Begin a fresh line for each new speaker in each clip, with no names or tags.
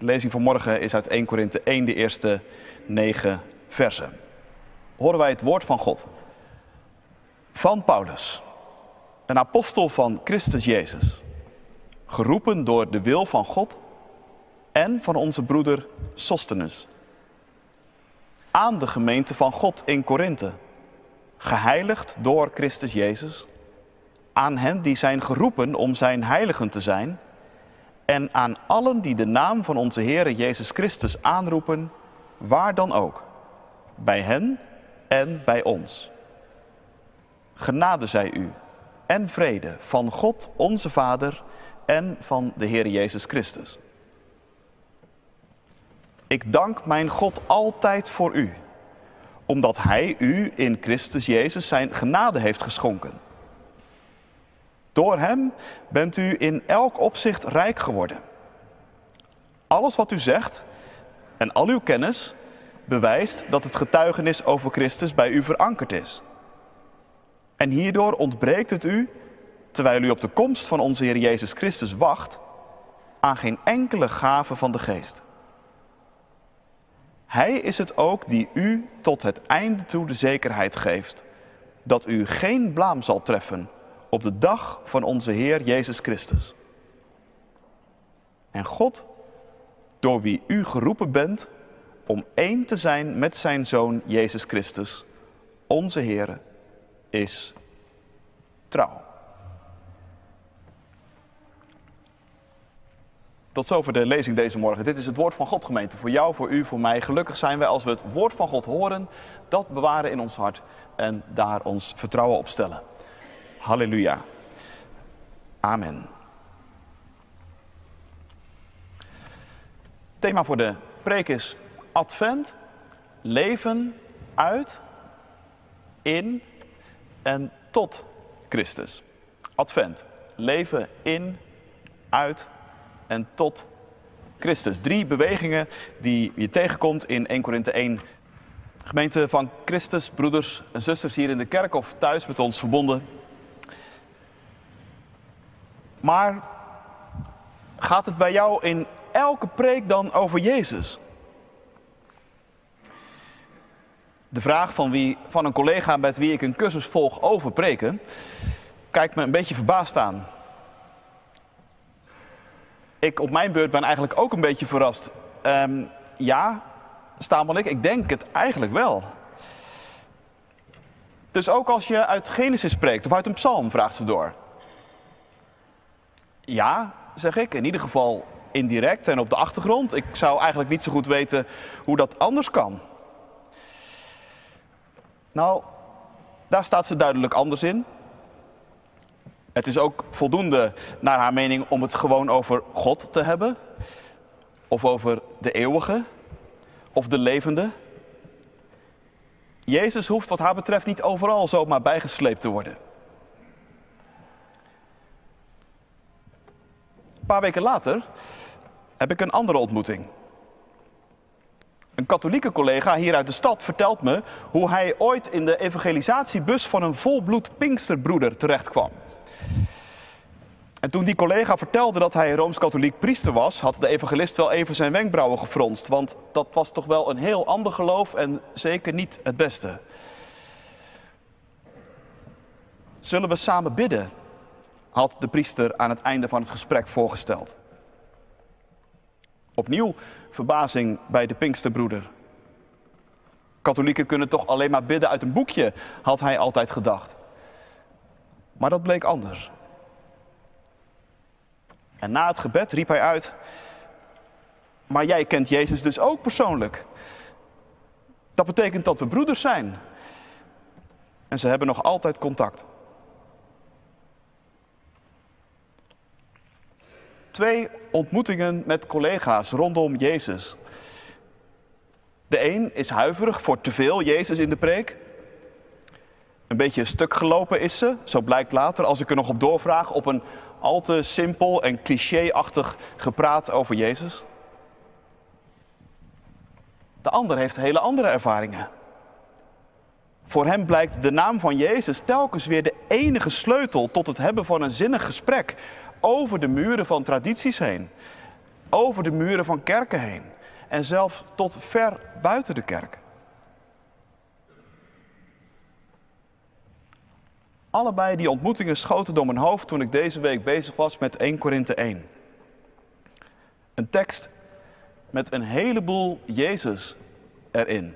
De lezing van morgen is uit 1 Korinthe 1, de eerste negen versen. Horen wij het woord van God. Van Paulus, een apostel van Christus Jezus, geroepen door de wil van God en van onze broeder Sostenus. Aan de gemeente van God in Korinthe, geheiligd door Christus Jezus, aan hen die zijn geroepen om zijn heiligen te zijn, en aan allen die de naam van onze Heere Jezus Christus aanroepen, waar dan ook, bij hen en bij ons. Genade zij u en vrede van God onze Vader en van de Heer Jezus Christus. Ik dank mijn God altijd voor u, omdat Hij u in Christus Jezus zijn genade heeft geschonken. Door Hem bent u in elk opzicht rijk geworden. Alles wat u zegt en al uw kennis bewijst dat het getuigenis over Christus bij u verankerd is. En hierdoor ontbreekt het u, terwijl u op de komst van onze Heer Jezus Christus wacht, aan geen enkele gave van de geest. Hij is het ook die u tot het einde toe de zekerheid geeft dat u geen blaam zal treffen op de dag van onze Heer Jezus Christus. En God, door wie u geroepen bent om één te zijn met zijn Zoon Jezus Christus, onze Heer, is trouw. Tot zover de lezing deze morgen. Dit is het woord van God, gemeente. Voor jou, voor u, voor mij. Gelukkig zijn wij als we het woord van God horen, dat bewaren in ons hart en daar ons vertrouwen op stellen. Halleluja. Amen. Thema voor de preek is Advent, leven uit, in en tot Christus. Advent, leven in, uit en tot Christus. Drie bewegingen die je tegenkomt in 1 Korinthe 1. Gemeente van Christus, broeders en zusters hier in de kerk of thuis met ons verbonden. Maar gaat het bij jou in elke preek dan over Jezus? De vraag van, wie, van een collega met wie ik een cursus volg over preken, kijkt me een beetje verbaasd aan. Ik op mijn beurt ben eigenlijk ook een beetje verrast. Um, ja, Staan ik, ik denk het eigenlijk wel. Dus ook als je uit Genesis spreekt of uit een psalm, vraagt ze door. Ja, zeg ik, in ieder geval indirect en op de achtergrond. Ik zou eigenlijk niet zo goed weten hoe dat anders kan. Nou, daar staat ze duidelijk anders in. Het is ook voldoende, naar haar mening, om het gewoon over God te hebben. Of over de eeuwige. Of de levende. Jezus hoeft wat haar betreft niet overal zomaar bijgesleept te worden. Paar weken later heb ik een andere ontmoeting. Een katholieke collega hier uit de stad vertelt me hoe hij ooit in de evangelisatiebus van een volbloed Pinksterbroeder terechtkwam. En toen die collega vertelde dat hij rooms-katholiek priester was, had de evangelist wel even zijn wenkbrauwen gefronst. Want dat was toch wel een heel ander geloof en zeker niet het beste. Zullen we samen bidden? Had de priester aan het einde van het gesprek voorgesteld. Opnieuw verbazing bij de Pinksterbroeder. Katholieken kunnen toch alleen maar bidden uit een boekje, had hij altijd gedacht. Maar dat bleek anders. En na het gebed riep hij uit: Maar jij kent Jezus dus ook persoonlijk. Dat betekent dat we broeders zijn. En ze hebben nog altijd contact. Twee ontmoetingen met collega's rondom Jezus. De een is huiverig voor te veel Jezus in de preek. Een beetje stuk gelopen is ze, zo blijkt later als ik er nog op doorvraag, op een al te simpel en clichéachtig gepraat over Jezus. De ander heeft hele andere ervaringen. Voor hem blijkt de naam van Jezus telkens weer de enige sleutel tot het hebben van een zinnig gesprek over de muren van tradities heen. over de muren van kerken heen en zelfs tot ver buiten de kerk. Allebei die ontmoetingen schoten door mijn hoofd toen ik deze week bezig was met 1 Korinthe 1. Een tekst met een heleboel Jezus erin.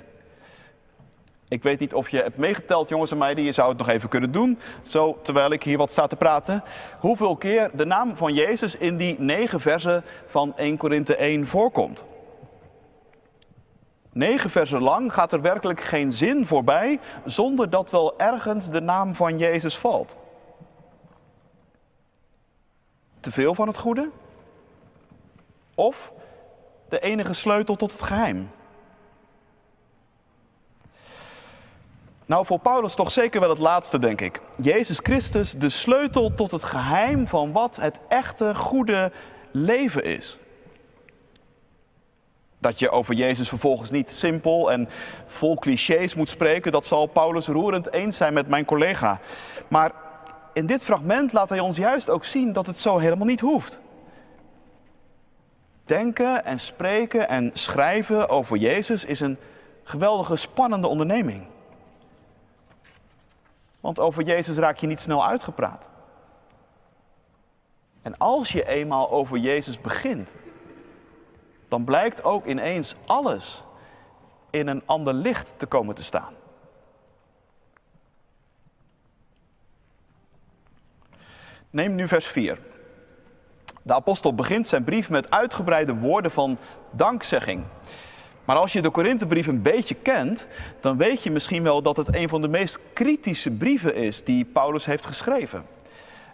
Ik weet niet of je hebt meegeteld, jongens en meiden. Je zou het nog even kunnen doen, zo terwijl ik hier wat sta te praten. Hoeveel keer de naam van Jezus in die negen versen van 1 Korinthe 1 voorkomt. Negen versen lang gaat er werkelijk geen zin voorbij zonder dat wel ergens de naam van Jezus valt. Te veel van het goede? Of de enige sleutel tot het geheim? Nou, voor Paulus toch zeker wel het laatste, denk ik. Jezus Christus, de sleutel tot het geheim van wat het echte goede leven is. Dat je over Jezus vervolgens niet simpel en vol clichés moet spreken, dat zal Paulus roerend eens zijn met mijn collega. Maar in dit fragment laat hij ons juist ook zien dat het zo helemaal niet hoeft. Denken en spreken en schrijven over Jezus is een geweldige spannende onderneming. Want over Jezus raak je niet snel uitgepraat. En als je eenmaal over Jezus begint, dan blijkt ook ineens alles in een ander licht te komen te staan. Neem nu vers 4. De apostel begint zijn brief met uitgebreide woorden van dankzegging. Maar als je de Korinthebrief een beetje kent, dan weet je misschien wel dat het een van de meest kritische brieven is die Paulus heeft geschreven.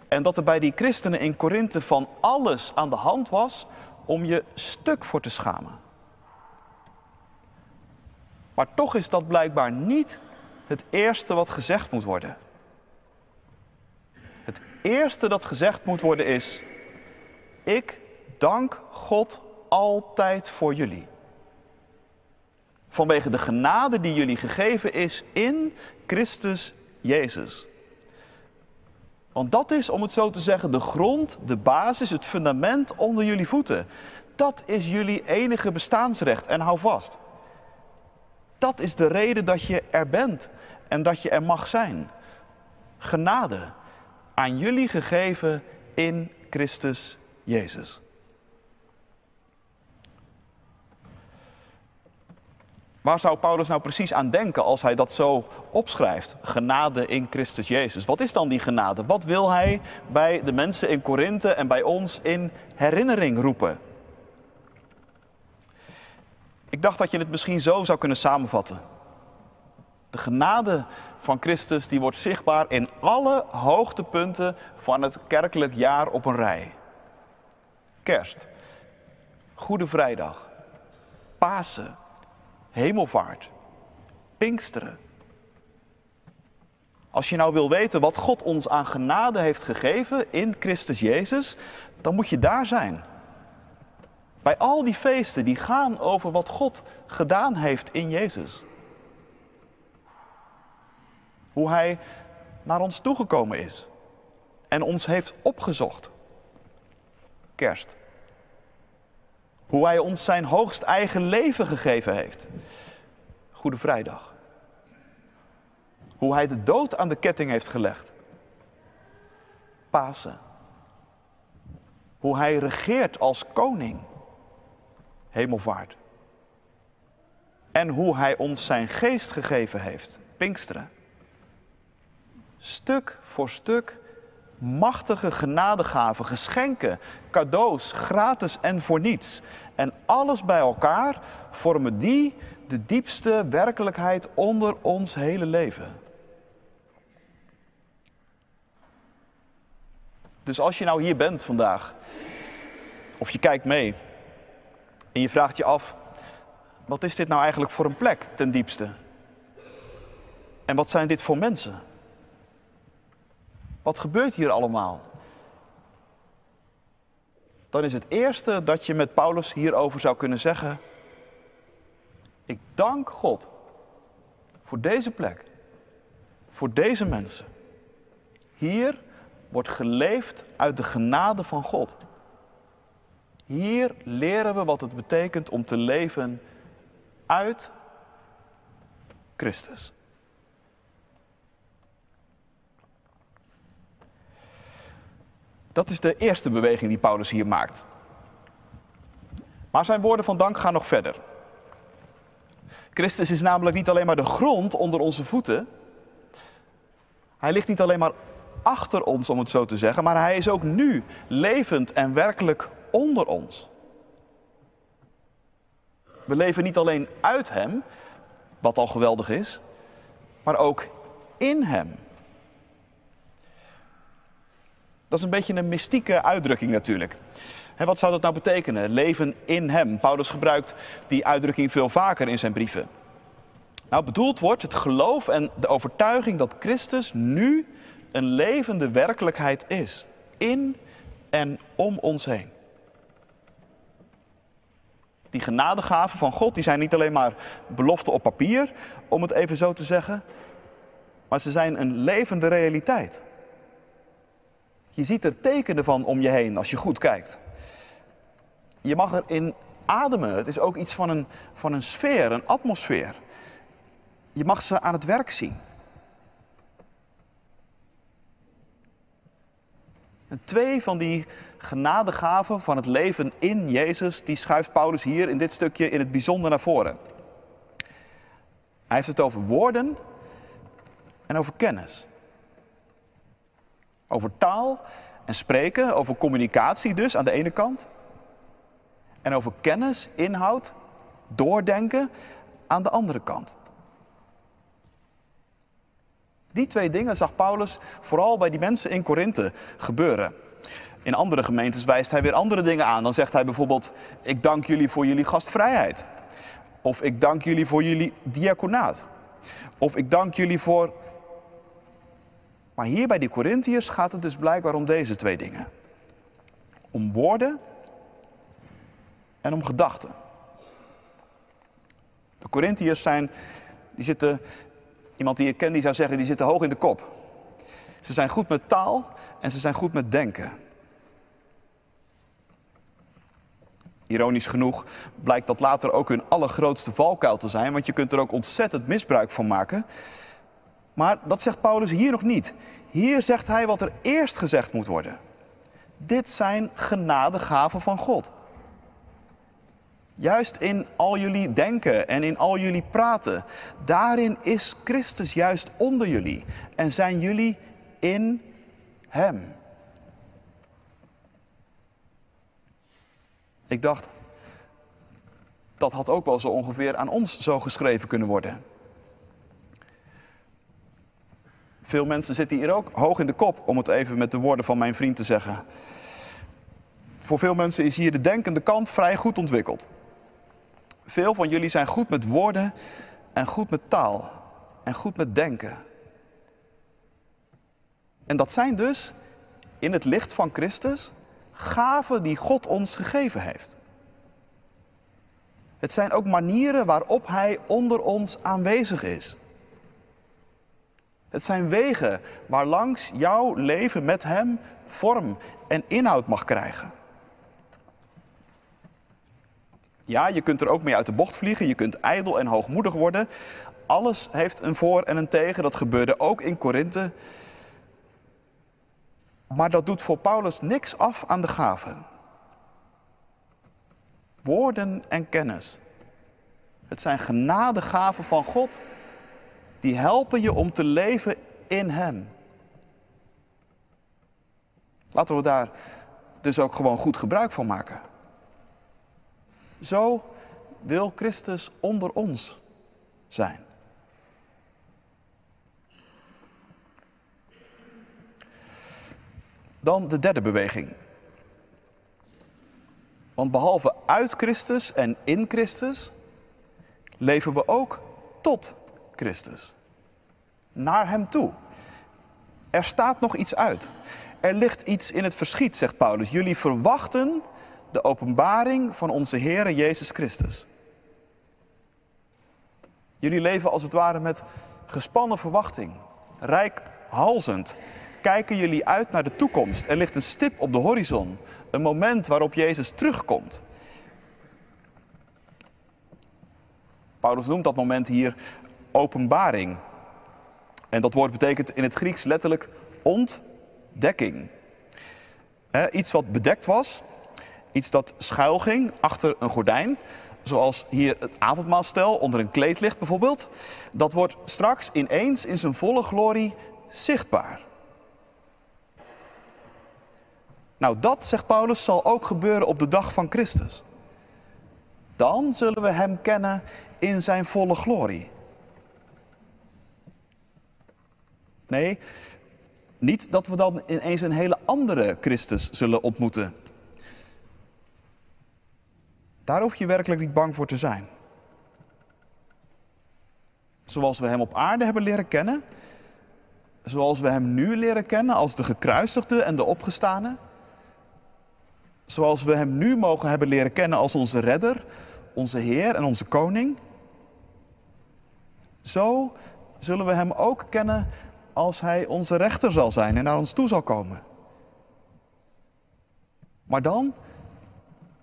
En dat er bij die christenen in Korinthe van alles aan de hand was om je stuk voor te schamen. Maar toch is dat blijkbaar niet het eerste wat gezegd moet worden. Het eerste dat gezegd moet worden is: Ik dank God altijd voor jullie. Vanwege de genade die jullie gegeven is in Christus Jezus. Want dat is, om het zo te zeggen, de grond, de basis, het fundament onder jullie voeten. Dat is jullie enige bestaansrecht en hou vast. Dat is de reden dat je er bent en dat je er mag zijn. Genade aan jullie gegeven in Christus Jezus. Waar zou Paulus nou precies aan denken als hij dat zo opschrijft? Genade in Christus Jezus. Wat is dan die genade? Wat wil hij bij de mensen in Korinthe en bij ons in herinnering roepen? Ik dacht dat je het misschien zo zou kunnen samenvatten. De genade van Christus die wordt zichtbaar in alle hoogtepunten van het kerkelijk jaar op een rij. Kerst, Goede Vrijdag, Pasen, hemelvaart, Pinksteren. Als je nou wil weten wat God ons aan genade heeft gegeven in Christus Jezus, dan moet je daar zijn. Bij al die feesten die gaan over wat God gedaan heeft in Jezus. Hoe Hij naar ons toegekomen is en ons heeft opgezocht. Kerst. Hoe Hij ons zijn hoogst eigen leven gegeven heeft. Goede Vrijdag. Hoe Hij de dood aan de ketting heeft gelegd. Pasen. Hoe Hij regeert als koning. Hemelvaart. En hoe Hij ons zijn geest gegeven heeft. Pinksteren. Stuk voor stuk machtige genadegaven, geschenken, cadeaus, gratis en voor niets. En alles bij elkaar vormen die de diepste werkelijkheid onder ons hele leven. Dus als je nou hier bent vandaag, of je kijkt mee en je vraagt je af, wat is dit nou eigenlijk voor een plek ten diepste? En wat zijn dit voor mensen? Wat gebeurt hier allemaal? Dan is het eerste dat je met Paulus hierover zou kunnen zeggen: Ik dank God voor deze plek, voor deze mensen. Hier wordt geleefd uit de genade van God. Hier leren we wat het betekent om te leven uit Christus. Dat is de eerste beweging die Paulus hier maakt. Maar zijn woorden van dank gaan nog verder. Christus is namelijk niet alleen maar de grond onder onze voeten. Hij ligt niet alleen maar achter ons, om het zo te zeggen, maar hij is ook nu levend en werkelijk onder ons. We leven niet alleen uit Hem, wat al geweldig is, maar ook in Hem. Dat is een beetje een mystieke uitdrukking natuurlijk. En wat zou dat nou betekenen? Leven in Hem. Paulus gebruikt die uitdrukking veel vaker in zijn brieven. Nou, bedoeld wordt het geloof en de overtuiging dat Christus nu een levende werkelijkheid is. In en om ons heen. Die genadegaven van God, die zijn niet alleen maar beloften op papier, om het even zo te zeggen, maar ze zijn een levende realiteit. Je ziet er tekenen van om je heen als je goed kijkt. Je mag erin ademen. Het is ook iets van een, van een sfeer, een atmosfeer. Je mag ze aan het werk zien. En twee van die genadegaven van het leven in Jezus, die schuift Paulus hier in dit stukje in het bijzonder naar voren. Hij heeft het over woorden en over kennis. Over taal en spreken, over communicatie dus aan de ene kant. En over kennis, inhoud, doordenken aan de andere kant. Die twee dingen zag Paulus vooral bij die mensen in Korinthe gebeuren. In andere gemeentes wijst hij weer andere dingen aan. Dan zegt hij bijvoorbeeld: Ik dank jullie voor jullie gastvrijheid. Of ik dank jullie voor jullie diaconaat. Of ik dank jullie voor. Maar hier bij die Corinthiërs gaat het dus blijkbaar om deze twee dingen: om woorden en om gedachten. De Corinthiërs zijn, die zitten, iemand die je kent, die zou zeggen, die zitten hoog in de kop. Ze zijn goed met taal en ze zijn goed met denken. Ironisch genoeg blijkt dat later ook hun allergrootste valkuil te zijn, want je kunt er ook ontzettend misbruik van maken. Maar dat zegt Paulus hier nog niet. Hier zegt hij wat er eerst gezegd moet worden. Dit zijn genadegaven van God. Juist in al jullie denken en in al jullie praten, daarin is Christus juist onder jullie en zijn jullie in Hem. Ik dacht, dat had ook wel zo ongeveer aan ons zo geschreven kunnen worden. Veel mensen zitten hier ook hoog in de kop, om het even met de woorden van mijn vriend te zeggen. Voor veel mensen is hier de denkende kant vrij goed ontwikkeld. Veel van jullie zijn goed met woorden en goed met taal en goed met denken. En dat zijn dus in het licht van Christus gaven die God ons gegeven heeft. Het zijn ook manieren waarop Hij onder ons aanwezig is. Het zijn wegen waarlangs jouw leven met Hem vorm en inhoud mag krijgen. Ja, je kunt er ook mee uit de bocht vliegen, je kunt ijdel en hoogmoedig worden. Alles heeft een voor en een tegen, dat gebeurde ook in Korinthe. Maar dat doet voor Paulus niks af aan de gaven. Woorden en kennis. Het zijn genadegaven van God die helpen je om te leven in Hem. Laten we daar dus ook gewoon goed gebruik van maken. Zo wil Christus onder ons zijn. Dan de derde beweging. Want behalve uit Christus en in Christus, leven we ook tot Christus. Naar Hem toe. Er staat nog iets uit. Er ligt iets in het verschiet, zegt Paulus. Jullie verwachten de openbaring van onze Heer Jezus Christus. Jullie leven als het ware met gespannen verwachting, rijkhalzend, kijken jullie uit naar de toekomst. Er ligt een stip op de horizon. Een moment waarop Jezus terugkomt. Paulus noemt dat moment hier openbaring. En dat woord betekent in het Grieks letterlijk ontdekking. iets wat bedekt was, iets dat schuil ging achter een gordijn, zoals hier het avondmaalstel onder een kleed ligt bijvoorbeeld, dat wordt straks ineens in zijn volle glorie zichtbaar. Nou, dat, zegt Paulus, zal ook gebeuren op de dag van Christus. Dan zullen we Hem kennen in Zijn volle glorie. Nee, niet dat we dan ineens een hele andere Christus zullen ontmoeten. Daar hoef je werkelijk niet bang voor te zijn. Zoals we Hem op aarde hebben leren kennen, zoals we Hem nu leren kennen als de gekruisigde en de opgestane, zoals we Hem nu mogen hebben leren kennen als onze redder, onze Heer en onze Koning, zo zullen we Hem ook kennen als Hij onze rechter zal zijn en naar ons toe zal komen. Maar dan,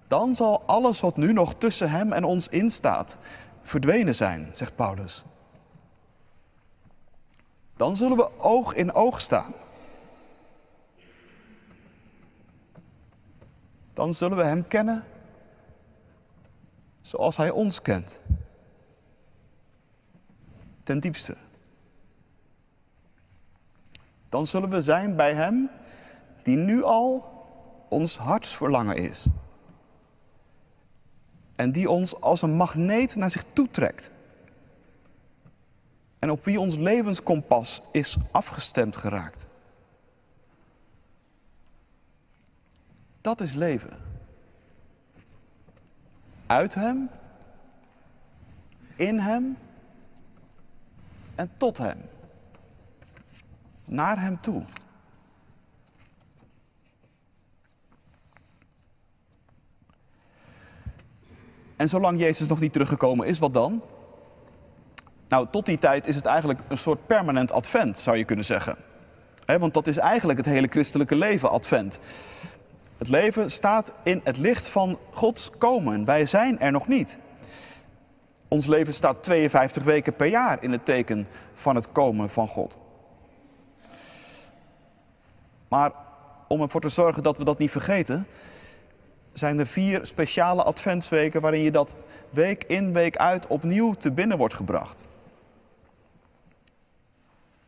dan zal alles wat nu nog tussen Hem en ons instaat, verdwenen zijn, zegt Paulus. Dan zullen we oog in oog staan. Dan zullen we Hem kennen zoals Hij ons kent. Ten diepste. Dan zullen we zijn bij Hem die nu al ons hartsverlangen is. En die ons als een magneet naar zich toetrekt. En op wie ons levenskompas is afgestemd geraakt. Dat is leven. Uit Hem, in Hem en tot Hem. Naar Hem toe. En zolang Jezus nog niet teruggekomen is, wat dan? Nou, tot die tijd is het eigenlijk een soort permanent advent, zou je kunnen zeggen. want dat is eigenlijk het hele christelijke leven, advent. Het leven staat in het licht van Gods komen. Wij zijn er nog niet. Ons leven staat 52 weken per jaar in het teken van het komen van God. Maar om ervoor te zorgen dat we dat niet vergeten, zijn er vier speciale adventsweken waarin je dat week in, week uit opnieuw te binnen wordt gebracht.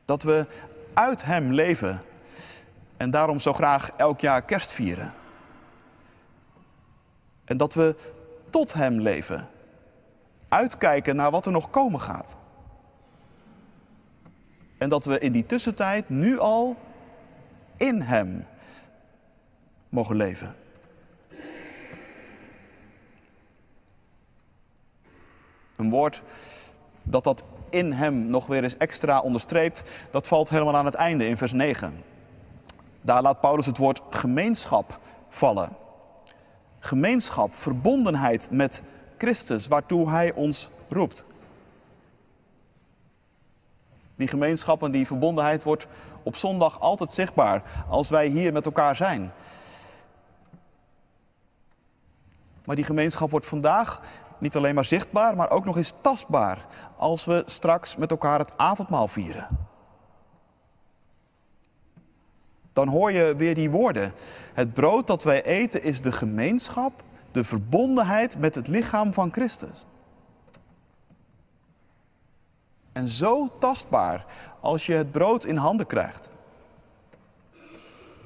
Dat we uit Hem leven en daarom zo graag elk jaar kerst vieren. En dat we tot Hem leven. Uitkijken naar wat er nog komen gaat. En dat we in die tussentijd nu al in Hem mogen leven. Een woord dat dat in Hem nog weer eens extra onderstreept, dat valt helemaal aan het einde in vers 9. Daar laat Paulus het woord gemeenschap vallen. Gemeenschap, verbondenheid met Christus, waartoe Hij ons roept. Die gemeenschap en die verbondenheid wordt op zondag altijd zichtbaar als wij hier met elkaar zijn. Maar die gemeenschap wordt vandaag niet alleen maar zichtbaar, maar ook nog eens tastbaar als we straks met elkaar het avondmaal vieren. Dan hoor je weer die woorden. Het brood dat wij eten is de gemeenschap, de verbondenheid met het lichaam van Christus. En zo tastbaar als je het brood in handen krijgt.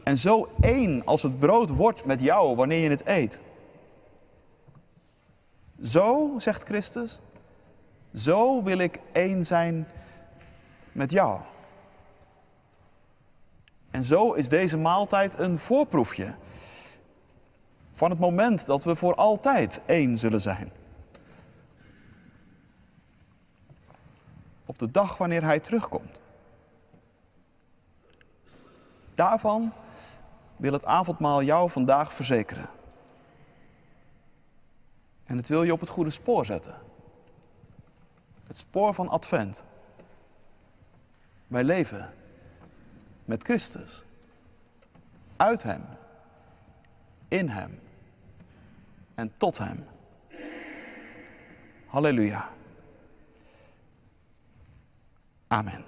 En zo één als het brood wordt met jou wanneer je het eet. Zo, zegt Christus, zo wil ik één zijn met jou. En zo is deze maaltijd een voorproefje van het moment dat we voor altijd één zullen zijn. Op de dag wanneer Hij terugkomt. Daarvan wil het avondmaal jou vandaag verzekeren. En het wil je op het goede spoor zetten. Het spoor van Advent. Wij leven met Christus. Uit Hem, in Hem en tot Hem. Halleluja. Amen.